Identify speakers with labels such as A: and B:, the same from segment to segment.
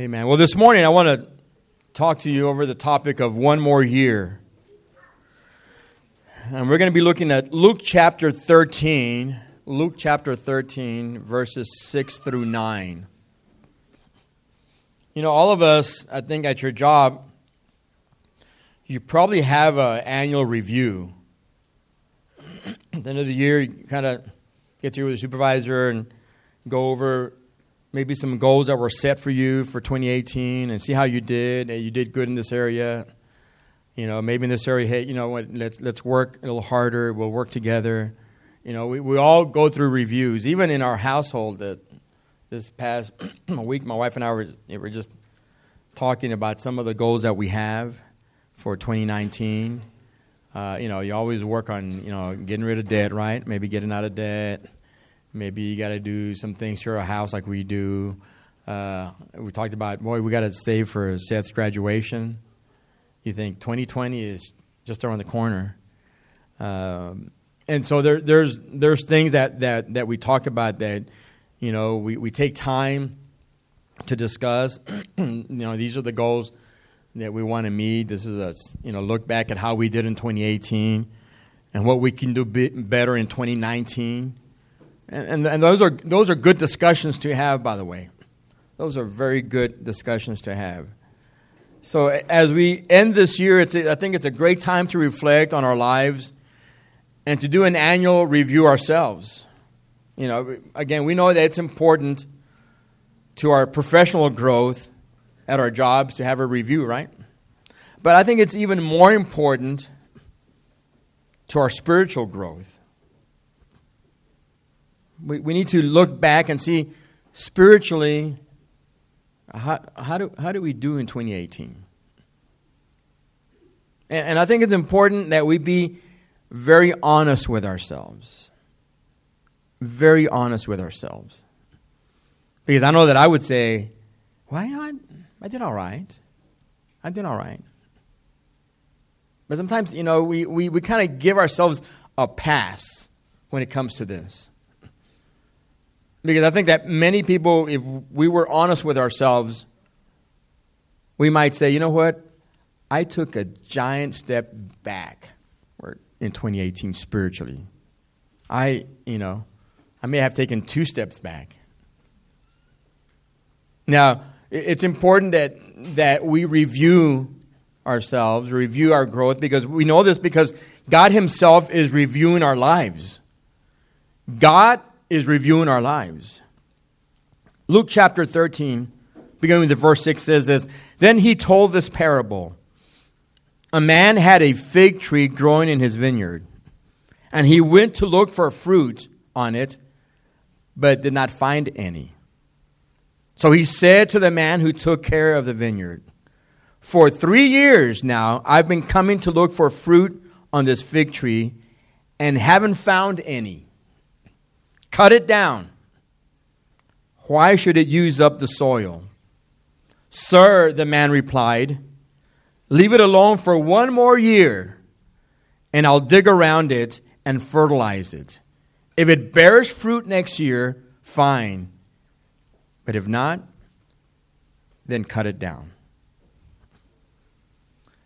A: Amen. Well, this morning I want to talk to you over the topic of one more year. And we're going to be looking at Luke chapter 13, Luke chapter 13, verses 6 through 9. You know, all of us, I think, at your job, you probably have an annual review. at the end of the year, you kind of get through with the supervisor and go over maybe some goals that were set for you for 2018 and see how you did. You did good in this area. You know, maybe in this area, hey, you know what, let's, let's work a little harder. We'll work together. You know, we, we all go through reviews. Even in our household, that this past week, my wife and I were, were just talking about some of the goals that we have for 2019. Uh, you know, you always work on, you know, getting rid of debt, right? Maybe getting out of debt. Maybe you got to do some things to our house like we do. Uh, we talked about, boy, we got to save for Seth's graduation you think 2020 is just around the corner. Um, and so there, there's there's things that, that, that we talk about that you know we, we take time to discuss. you know these are the goals that we want to meet. This is a you know look back at how we did in 2018 and what we can do better in 2019. And, and, and those are those are good discussions to have. By the way, those are very good discussions to have. So as we end this year, it's I think it's a great time to reflect on our lives and to do an annual review ourselves. You know, again, we know that it's important to our professional growth at our jobs to have a review, right? But I think it's even more important to our spiritual growth. We, we need to look back and see spiritually how, how, do, how do we do in 2018? And, and I think it's important that we be very honest with ourselves. Very honest with ourselves. Because I know that I would say, why not? I did all right. I did all right. But sometimes, you know, we, we, we kind of give ourselves a pass when it comes to this. Because I think that many people, if we were honest with ourselves, we might say, you know what? I took a giant step back in 2018 spiritually. I, you know, I may have taken two steps back. Now, it's important that, that we review ourselves, review our growth, because we know this because God Himself is reviewing our lives. God is reviewing our lives. Luke chapter 13, beginning with verse 6, says this Then he told this parable A man had a fig tree growing in his vineyard, and he went to look for fruit on it, but did not find any. So he said to the man who took care of the vineyard, For three years now I've been coming to look for fruit on this fig tree and haven't found any. Cut it down. Why should it use up the soil? Sir, the man replied, leave it alone for one more year, and I'll dig around it and fertilize it. If it bears fruit next year, fine. But if not, then cut it down.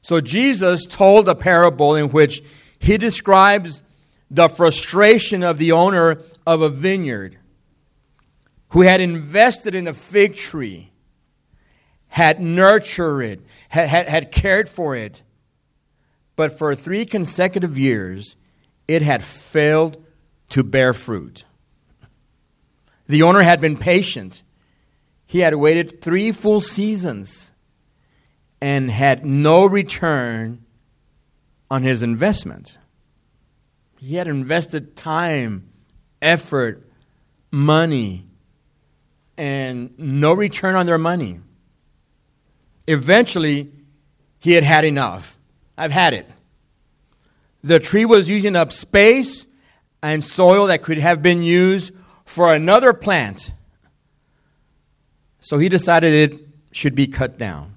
A: So Jesus told a parable in which he describes the frustration of the owner of a vineyard who had invested in a fig tree, had nurtured it, had, had, had cared for it, but for three consecutive years, it had failed to bear fruit. The owner had been patient. He had waited three full seasons and had no return on his investment. He had invested time effort, money, and no return on their money. Eventually, he had had enough. I've had it. The tree was using up space and soil that could have been used for another plant. So he decided it should be cut down.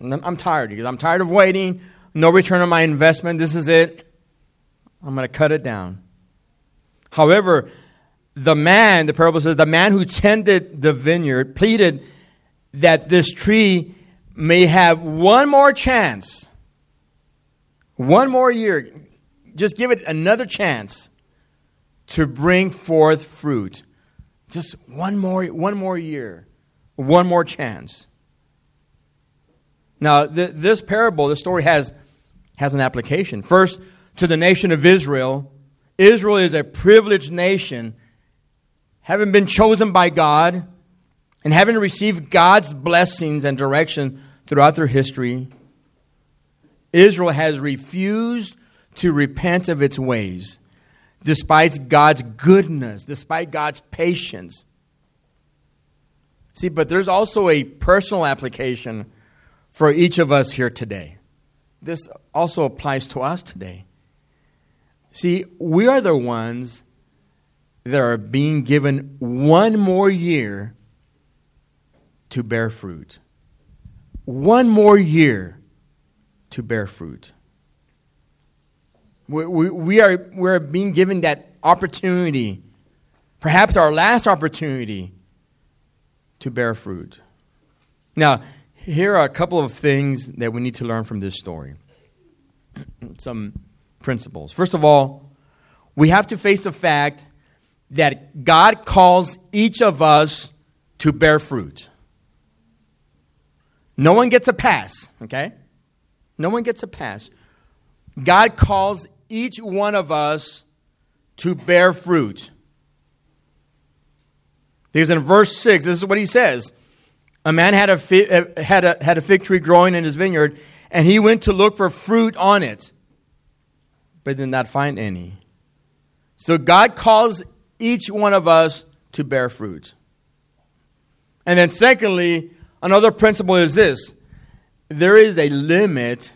A: I'm tired because I'm tired of waiting, no return on my investment. This is it. I'm going to cut it down. However, the man, the parable says, the man who tended the vineyard pleaded that this tree may have one more chance, one more year, just give it another chance to bring forth fruit. Just one more, one more year, one more chance. Now, th- this parable, this story has, has an application. First, to the nation of Israel. Israel is a privileged nation, having been chosen by God and having received God's blessings and direction throughout their history. Israel has refused to repent of its ways, despite God's goodness, despite God's patience. See, but there's also a personal application for each of us here today. This also applies to us today. See, we are the ones that are being given one more year to bear fruit. One more year to bear fruit. We, we, we, are, we are being given that opportunity, perhaps our last opportunity, to bear fruit. Now, here are a couple of things that we need to learn from this story. Some principles. First of all, we have to face the fact that God calls each of us to bear fruit. No one gets a pass, okay? No one gets a pass. God calls each one of us to bear fruit. Because in verse 6, this is what he says A man had a, uh, had, a, had a fig tree growing in his vineyard, and he went to look for fruit on it, but did not find any. So God calls each one of us to bear fruit. And then, secondly, another principle is this there is a limit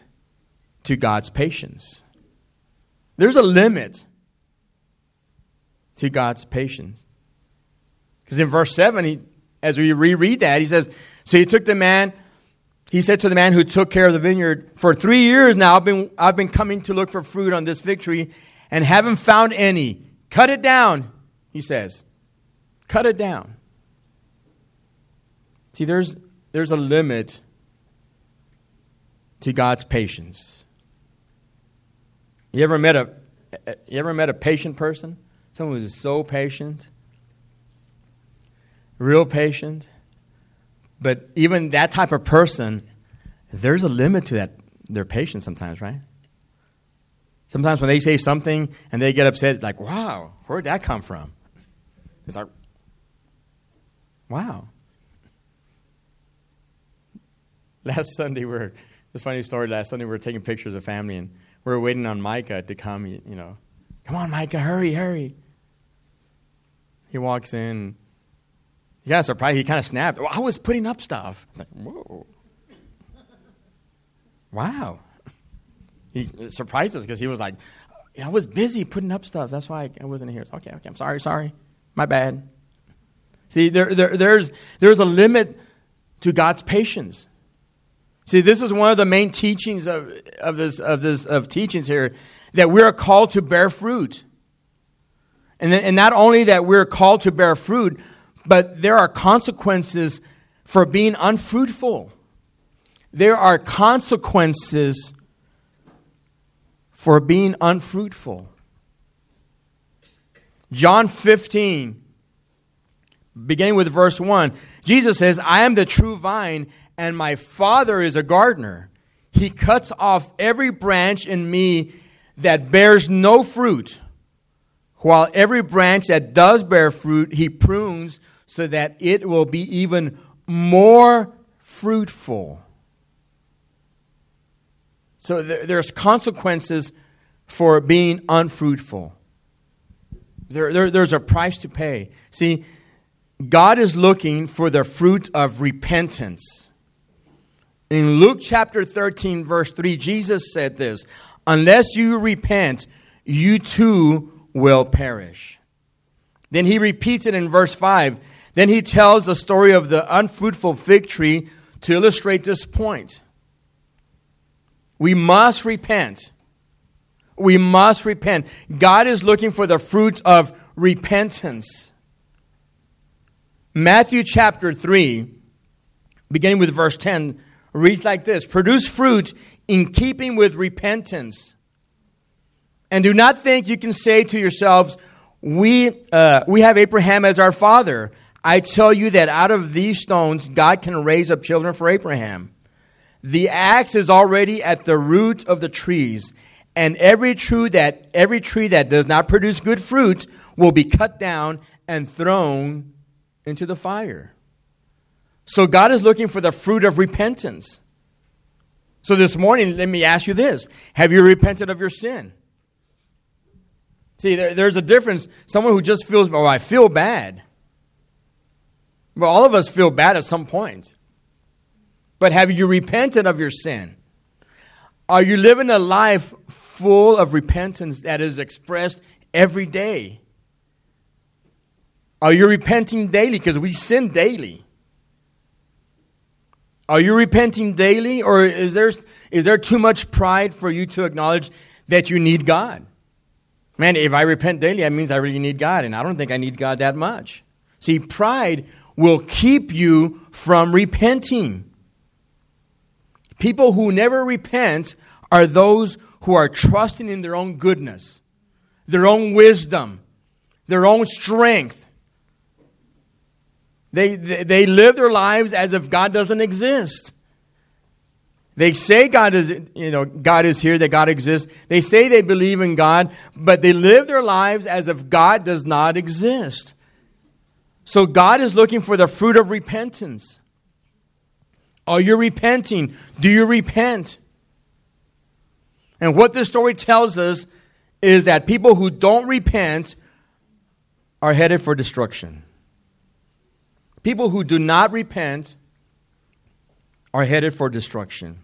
A: to God's patience. There's a limit to God's patience. Because in verse 7, he, as we reread that, he says, So he took the man, he said to the man who took care of the vineyard, For three years now I've been, I've been coming to look for fruit on this fig tree and haven't found any. Cut it down, he says. Cut it down. See, there's, there's a limit to God's patience. You ever met a you ever met a patient person? Someone who's so patient, real patient. But even that type of person, there's a limit to that their patience sometimes, right? Sometimes when they say something and they get upset, it's like, wow, where'd that come from? It's like, wow. Last Sunday, we are the funny story. Last Sunday, we were taking pictures of family, and we are waiting on Micah to come, you know. Come on, Micah, hurry, hurry. He walks in. He got surprised. He kind of snapped. I was putting up stuff. Like, whoa. Wow. He surprised us because he was like, I was busy putting up stuff. That's why I wasn't here. okay, okay, I'm sorry, sorry. My bad. See, there, there, there's, there's a limit to God's patience. See, this is one of the main teachings of, of, this, of, this, of teachings here that we're called to bear fruit. And, and not only that we're called to bear fruit, but there are consequences for being unfruitful. There are consequences for being unfruitful. John 15, beginning with verse 1, Jesus says, I am the true vine and my Father is a gardener. He cuts off every branch in me that bears no fruit, while every branch that does bear fruit, he prunes so that it will be even more fruitful. So there's consequences for being unfruitful. There, there, there's a price to pay. See, God is looking for the fruit of repentance. In Luke chapter 13, verse 3, Jesus said this Unless you repent, you too will perish. Then he repeats it in verse 5. Then he tells the story of the unfruitful fig tree to illustrate this point. We must repent. We must repent. God is looking for the fruit of repentance. Matthew chapter 3 beginning with verse 10, reads like this Produce fruit in keeping with repentance. And do not think you can say to yourselves, we, uh, we have Abraham as our father. I tell you that out of these stones, God can raise up children for Abraham. The axe is already at the root of the trees, and every tree that every tree that does not produce good fruit will be cut down and thrown into the fire. So God is looking for the fruit of repentance. So this morning, let me ask you this Have you repented of your sin? See, there, there's a difference. Someone who just feels, oh, I feel bad. Well, all of us feel bad at some point. But have you repented of your sin? Are you living a life full of repentance that is expressed every day? Are you repenting daily? Because we sin daily. Are you repenting daily, or is there, is there too much pride for you to acknowledge that you need God? Man, if I repent daily, that means I really need God, and I don't think I need God that much. See, pride will keep you from repenting. People who never repent are those who are trusting in their own goodness, their own wisdom, their own strength. They, they, they live their lives as if God doesn't exist. They say God is, you know, God is here, that God exists. They say they believe in God, but they live their lives as if God does not exist. So God is looking for the fruit of repentance. Are you repenting? Do you repent? And what this story tells us is that people who don't repent are headed for destruction. People who do not repent are headed for destruction.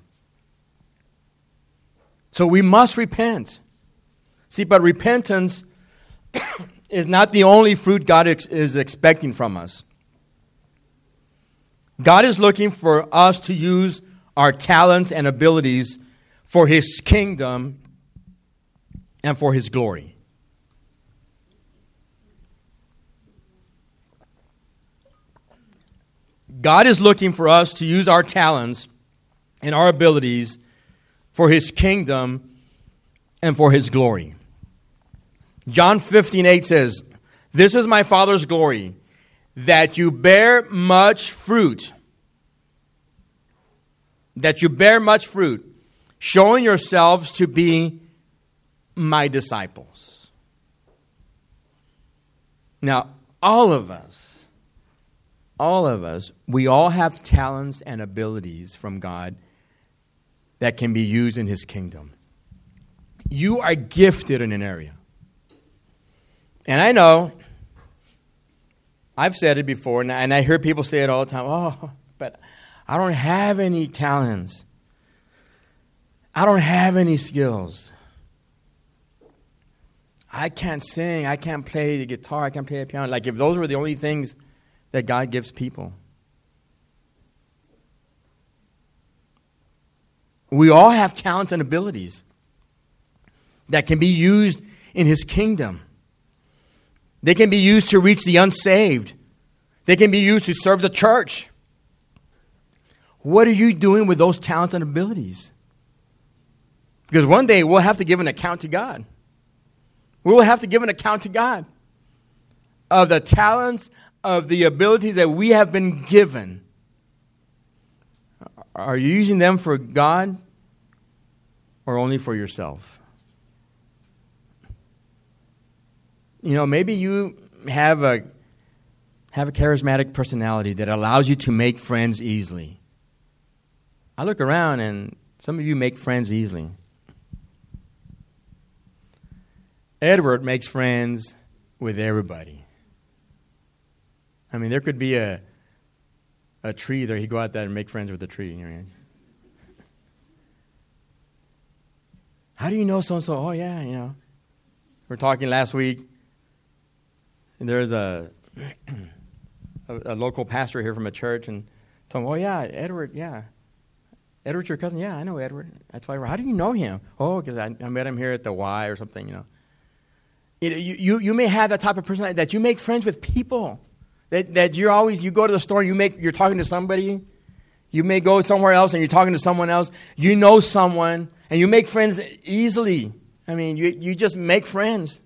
A: So we must repent. See, but repentance is not the only fruit God ex- is expecting from us. God is looking for us to use our talents and abilities for His kingdom and for His glory. God is looking for us to use our talents and our abilities for his kingdom and for his glory. John 15, 8 says, This is my Father's glory, that you bear much fruit. That you bear much fruit, showing yourselves to be my disciples. Now, all of us, all of us, we all have talents and abilities from God that can be used in His kingdom. You are gifted in an area. And I know, I've said it before, and I hear people say it all the time oh, but I don't have any talents. I don't have any skills. I can't sing. I can't play the guitar. I can't play the piano. Like, if those were the only things that God gives people. We all have talents and abilities that can be used in His kingdom. They can be used to reach the unsaved. They can be used to serve the church. What are you doing with those talents and abilities? Because one day we'll have to give an account to God. We will have to give an account to God of the talents of the abilities that we have been given, are you using them for God or only for yourself? You know, maybe you have a have a charismatic personality that allows you to make friends easily. I look around and some of you make friends easily. Edward makes friends with everybody. I mean, there could be a, a tree there. He'd go out there and make friends with the tree. You know? How do you know so and so? Oh, yeah, you know. We are talking last week, and there was a, a, a, local pastor here from a church, and told him, Oh, yeah, Edward, yeah. Edward's your cousin? Yeah, I know Edward. That's why. How do you know him? Oh, because I, I met him here at the Y or something, you know. you, you, you may have that type of personality that you make friends with people. That, that you're always, you go to the store, you make, you're talking to somebody, You may go somewhere else and you're talking to someone else. You know someone and you make friends easily. I mean, you, you just make friends.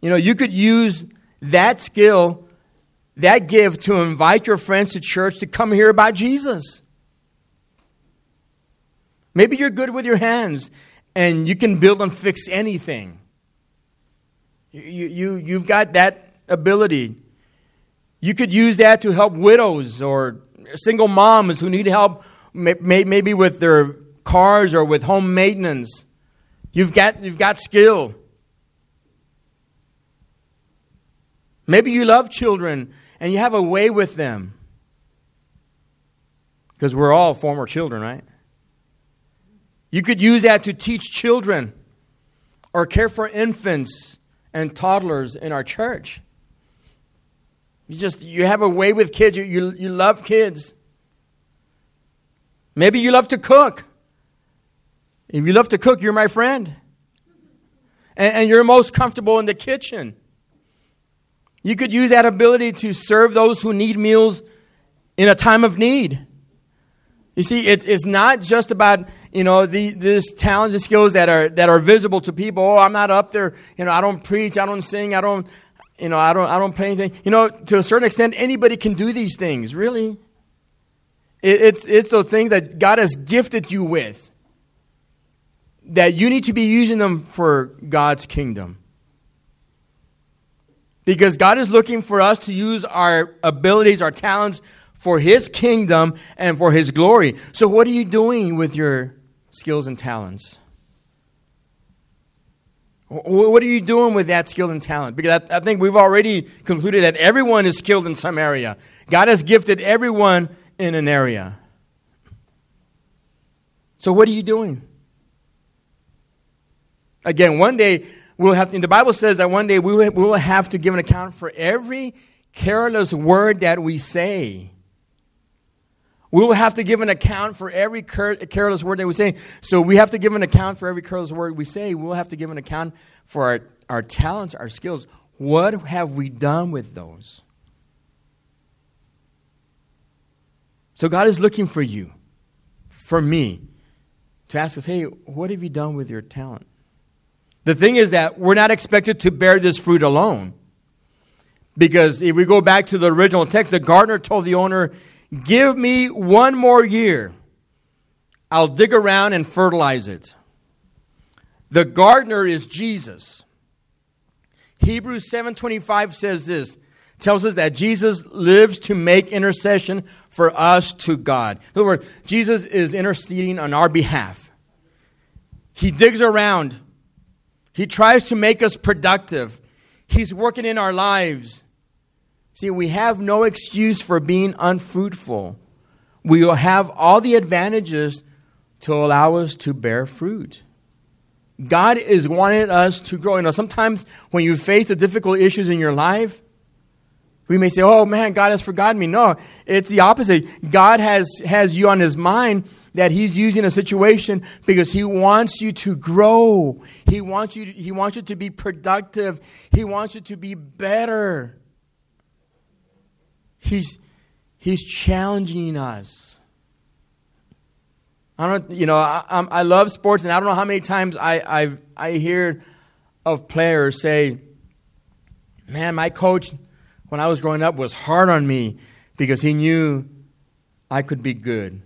A: You know, you could use that skill, that gift to invite your friends to church to come hear about Jesus. Maybe you're good with your hands and you can build and fix anything. You, you, you've got that ability. You could use that to help widows or single moms who need help, maybe with their cars or with home maintenance. You've got, you've got skill. Maybe you love children and you have a way with them. Because we're all former children, right? You could use that to teach children or care for infants and toddlers in our church. You just you have a way with kids. You, you, you love kids. Maybe you love to cook. If you love to cook, you're my friend. And, and you're most comfortable in the kitchen. You could use that ability to serve those who need meals in a time of need. You see, it's, it's not just about, you know, the, this talents and skills that are, that are visible to people. Oh, I'm not up there. You know, I don't preach. I don't sing. I don't, you know, I don't, I don't play anything. You know, to a certain extent, anybody can do these things, really. It, it's, it's those things that God has gifted you with that you need to be using them for God's kingdom. Because God is looking for us to use our abilities, our talents for His kingdom and for His glory. So, what are you doing with your skills and talents? What are you doing with that skill and talent? Because I, think we've already concluded that everyone is skilled in some area. God has gifted everyone in an area. So, what are you doing? Again, one day we'll have, to, the Bible says that one day we will, we will have to give an account for every careless word that we say. We will have to give an account for every careless word that we say. So we have to give an account for every careless word we say. We'll have to give an account for our, our talents, our skills. What have we done with those? So God is looking for you, for me, to ask us, hey, what have you done with your talent? The thing is that we're not expected to bear this fruit alone. Because if we go back to the original text, the gardener told the owner, Give me one more year. I'll dig around and fertilize it. The gardener is Jesus. Hebrews 7:25 says this, tells us that Jesus lives to make intercession for us to God. In other words, Jesus is interceding on our behalf. He digs around. He tries to make us productive. He's working in our lives. See, we have no excuse for being unfruitful. We will have all the advantages to allow us to bear fruit. God is wanting us to grow. You know, sometimes when you face the difficult issues in your life, we may say, oh man, God has forgotten me. No, it's the opposite. God has, has you on his mind that he's using a situation because he wants you to grow. He wants you, to, he wants you to be productive. He wants you to be better. He's, he's challenging us. I don't, you know, I, I love sports, and I don't know how many times I, I've, I hear of players say, Man, my coach, when I was growing up, was hard on me because he knew I could be good.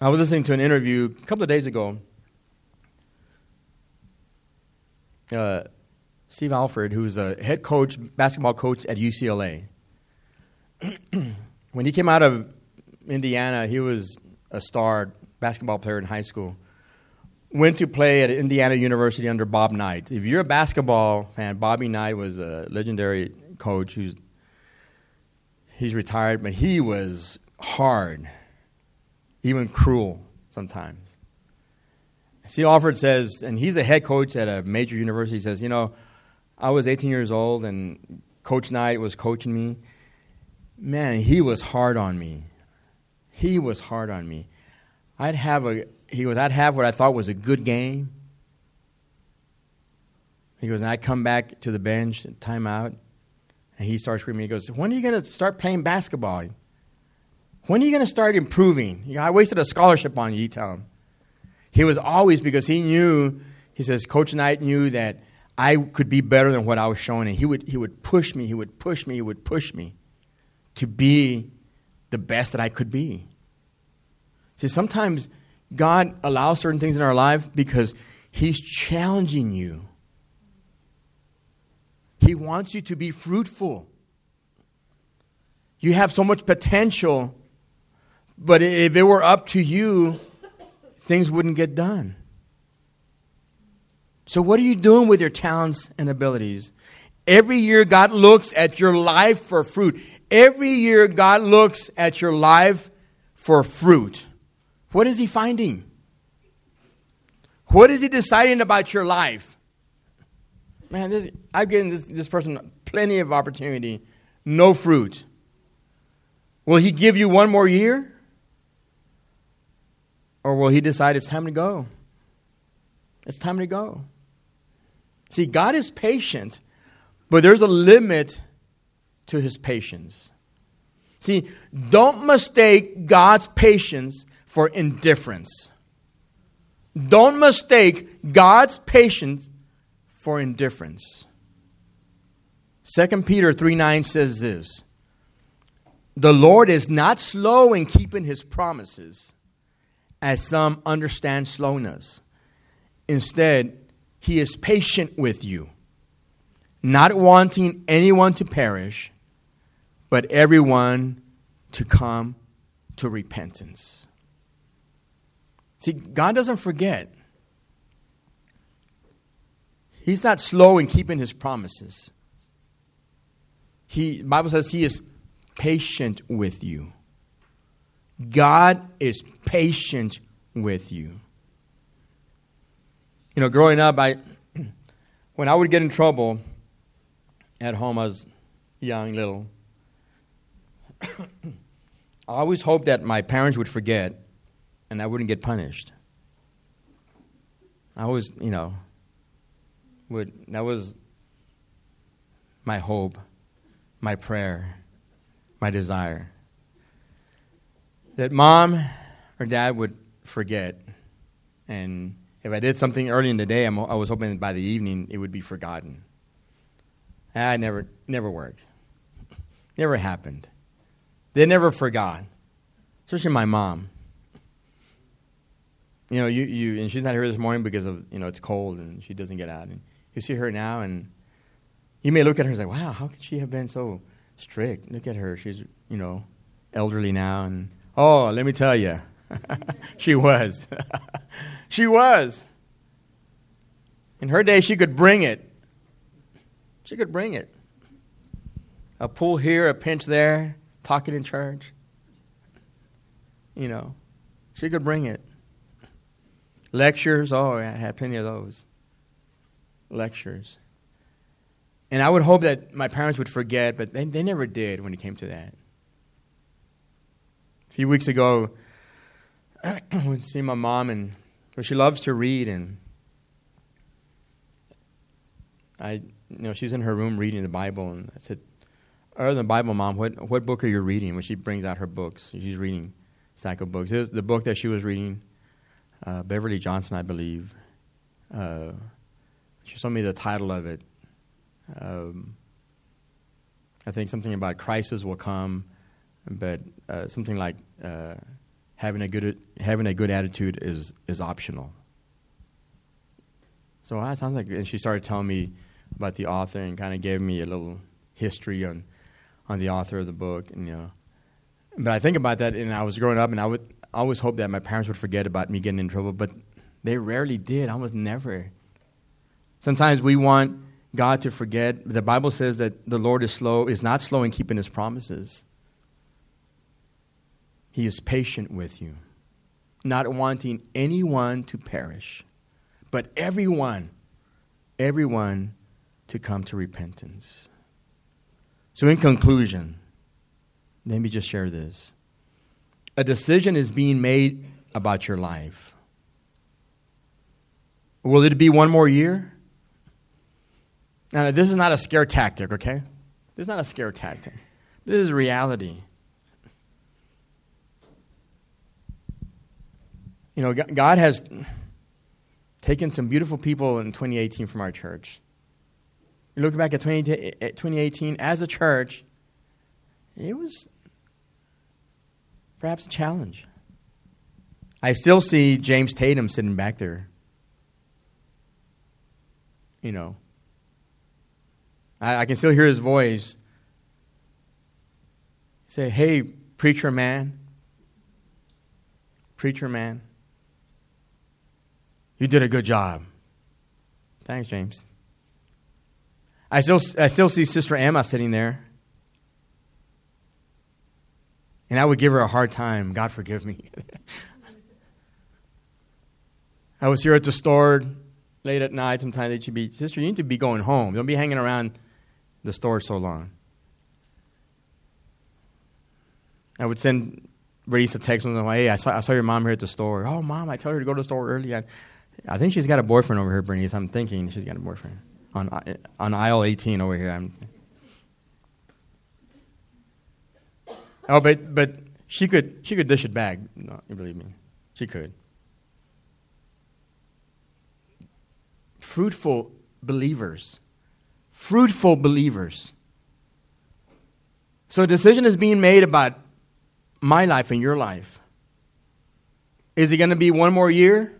A: I was listening to an interview a couple of days ago. Uh, Steve Alford, who's a head coach, basketball coach at UCLA. when he came out of Indiana, he was a star basketball player in high school. Went to play at Indiana University under Bob Knight. If you're a basketball fan, Bobby Knight was a legendary coach who's he's retired, but he was hard, even cruel sometimes. See, Alford says, and he's a head coach at a major university, says, you know, I was 18 years old, and Coach Knight was coaching me. Man, he was hard on me. He was hard on me. I'd have a he goes, I'd have what I thought was a good game. He goes, and I'd come back to the bench, timeout, And he starts screaming. He goes, When are you going to start playing basketball? When are you going to start improving? You know, I wasted a scholarship on you, you tell him. He was always, because he knew, he says, Coach Knight knew that I could be better than what I was showing. And he would, he would push me, he would push me, he would push me to be the best that I could be. See, sometimes God allows certain things in our life because He's challenging you. He wants you to be fruitful. You have so much potential, but if it were up to you, things wouldn't get done. So, what are you doing with your talents and abilities? Every year, God looks at your life for fruit. Every year, God looks at your life for fruit. What is He finding? What is He deciding about your life? Man, this, I've given this, this person plenty of opportunity, no fruit. Will He give you one more year? Or will He decide it's time to go? It's time to go. See, God is patient, but there's a limit to his patience. See, don't mistake God's patience for indifference. Don't mistake God's patience for indifference. 2 Peter 3 9 says this The Lord is not slow in keeping his promises, as some understand slowness. Instead, he is patient with you, not wanting anyone to perish but everyone to come to repentance. See, God doesn't forget. He's not slow in keeping his promises. He Bible says he is patient with you. God is patient with you. You know, growing up, I when I would get in trouble at home, I was young, little. I always hoped that my parents would forget and I wouldn't get punished. I always, you know, would that was my hope, my prayer, my desire. That mom or dad would forget. And if I did something early in the day, I'm, i was hoping by the evening it would be forgotten. I never, never worked. Never happened. They never forgot, especially my mom. You know, you, you and she's not here this morning because of you know it's cold and she doesn't get out. And you see her now, and you may look at her and say, "Wow, how could she have been so strict? Look at her; she's you know elderly now." And oh, let me tell you, she was, she was. In her day, she could bring it. She could bring it. A pull here, a pinch there talking in church. You know, she could bring it. Lectures, oh, I had plenty of those. Lectures. And I would hope that my parents would forget, but they, they never did when it came to that. A few weeks ago, I went to see my mom, and well, she loves to read, and I, you know, she's in her room reading the Bible, and I said, other than the Bible, Mom, what, what book are you reading? When she brings out her books, she's reading stack of books. It was the book that she was reading, uh, Beverly Johnson, I believe. Uh, she told me the title of it. Um, I think something about crisis will come, but uh, something like uh, having a good having a good attitude is is optional. So that sounds like, and she started telling me about the author and kind of gave me a little history on on the author of the book, and you know. But I think about that, and I was growing up, and I would always hoped that my parents would forget about me getting in trouble, but they rarely did. Almost never. Sometimes we want God to forget. The Bible says that the Lord is slow, is not slow in keeping His promises. He is patient with you, not wanting anyone to perish, but everyone, everyone to come to repentance. So, in conclusion, let me just share this. A decision is being made about your life. Will it be one more year? Now, this is not a scare tactic, okay? This is not a scare tactic. This is reality. You know, God has taken some beautiful people in 2018 from our church. You look back at 2018 eh, eh, as a church, it was perhaps a challenge. I still see James Tatum sitting back there. You know, I, I can still hear his voice say, Hey, preacher man, preacher man, you did a good job. Thanks, James. I still, I still see Sister Emma sitting there. And I would give her a hard time. God forgive me. I was here at the store late at night. Sometimes they should be, Sister, you need to be going home. Don't be hanging around the store so long. I would send Reese a text and say, hey, I saw, I saw your mom here at the store. Oh, mom, I told her to go to the store early. I, I think she's got a boyfriend over here, Bernice. I'm thinking she's got a boyfriend on on aisle 18 over here. I'm, oh, but but she could she could dish it back. No, believe me, she could. Fruitful believers, fruitful believers. So a decision is being made about my life and your life. Is it going to be one more year?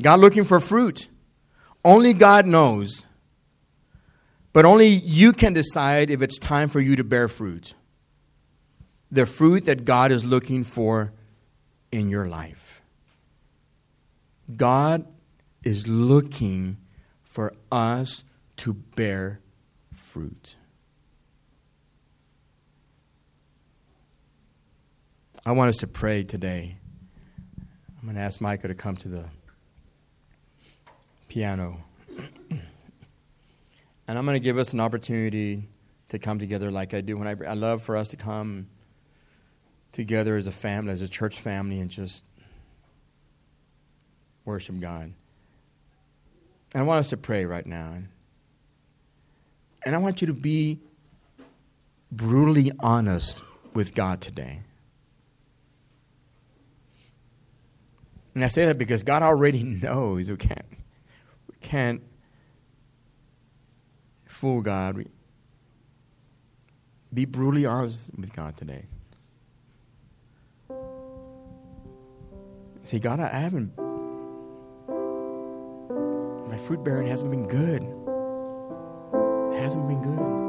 A: God looking for fruit. Only God knows. But only you can decide if it's time for you to bear fruit. The fruit that God is looking for in your life. God is looking for us to bear fruit. I want us to pray today. I'm going to ask Micah to come to the piano. and I'm going to give us an opportunity to come together like I do when I, I love for us to come together as a family, as a church family, and just worship God. And I want us to pray right now. And I want you to be brutally honest with God today. And I say that because God already knows, okay? We can't fool God. Be brutally honest with God today. Say, God, I haven't, my fruit bearing hasn't been good. It hasn't been good.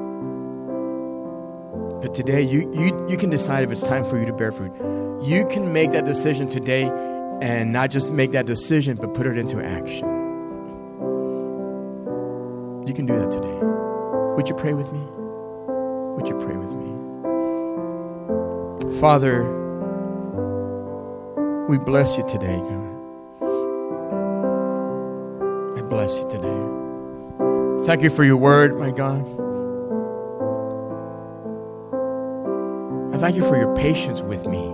A: But today, you, you, you can decide if it's time for you to bear fruit. You can make that decision today and not just make that decision, but put it into action. You can do that today. Would you pray with me? Would you pray with me? Father, we bless you today, God. I bless you today. Thank you for your word, my God. I thank you for your patience with me.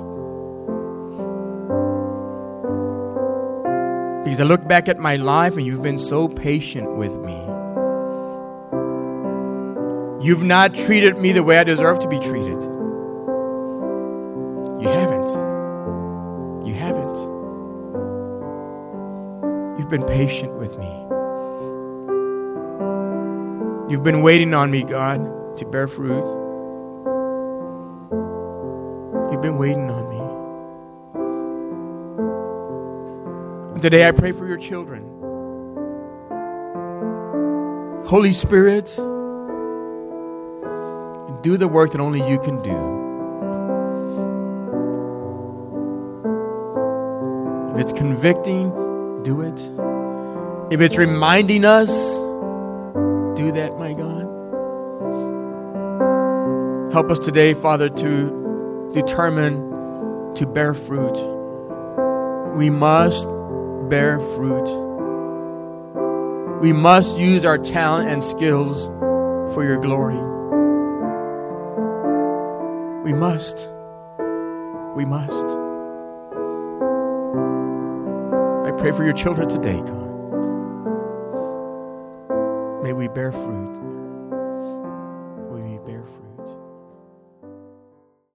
A: Because I look back at my life and you've been so patient with me. You've not treated me the way I deserve to be treated. You've been patient with me. You've been waiting on me, God, to bear fruit. You've been waiting on me. And today I pray for your children. Holy Spirit, do the work that only you can do. If it's convicting, do it. If it's reminding us, do that, my God. Help us today, Father, to determine to bear fruit. We must bear fruit. We must use our talent and skills for your glory. We must. We must. Pray for your children today, God. May we bear fruit.